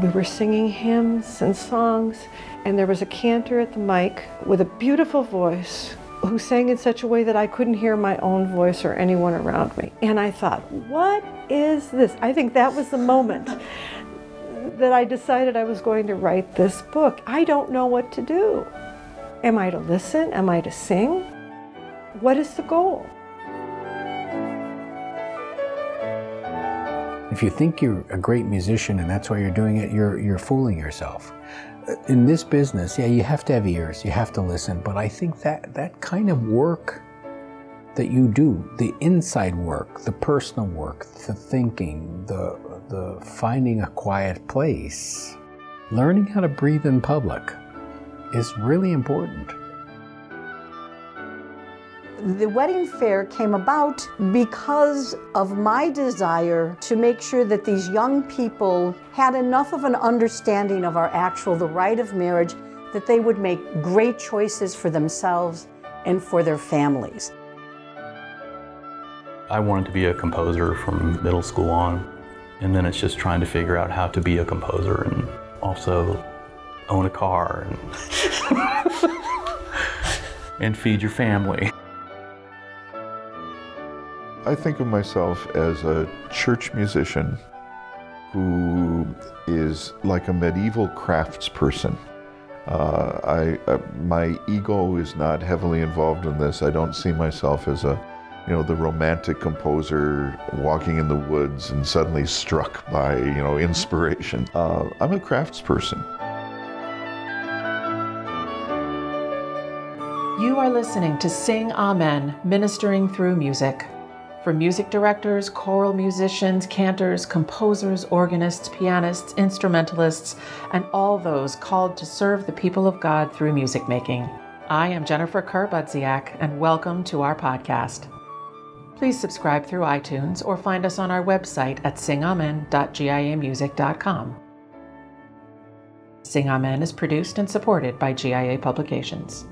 we were singing hymns and songs, and there was a cantor at the mic with a beautiful voice who sang in such a way that I couldn't hear my own voice or anyone around me. And I thought, what is this? I think that was the moment that I decided I was going to write this book. I don't know what to do. Am I to listen? Am I to sing? What is the goal? If you think you're a great musician and that's why you're doing it, you're, you're fooling yourself. Uh, in this business, yeah, you have to have ears, you have to listen, but I think that that kind of work that you do, the inside work, the personal work, the thinking, the, the finding a quiet place, learning how to breathe in public is really important the wedding fair came about because of my desire to make sure that these young people had enough of an understanding of our actual, the rite of marriage, that they would make great choices for themselves and for their families. I wanted to be a composer from middle school on, and then it's just trying to figure out how to be a composer and also own a car and, and feed your family. I think of myself as a church musician who is like a medieval craftsperson. Uh, I, uh, my ego is not heavily involved in this. I don't see myself as a, you know, the romantic composer walking in the woods and suddenly struck by, you know, inspiration. Uh, I'm a craftsperson. You are listening to Sing Amen, ministering through music for music directors, choral musicians, cantors, composers, organists, pianists, instrumentalists, and all those called to serve the people of God through music making. I am Jennifer Kerr-Budziak, and welcome to our podcast. Please subscribe through iTunes or find us on our website at singamen.giamusic.com. Sing Amen is produced and supported by GIA Publications.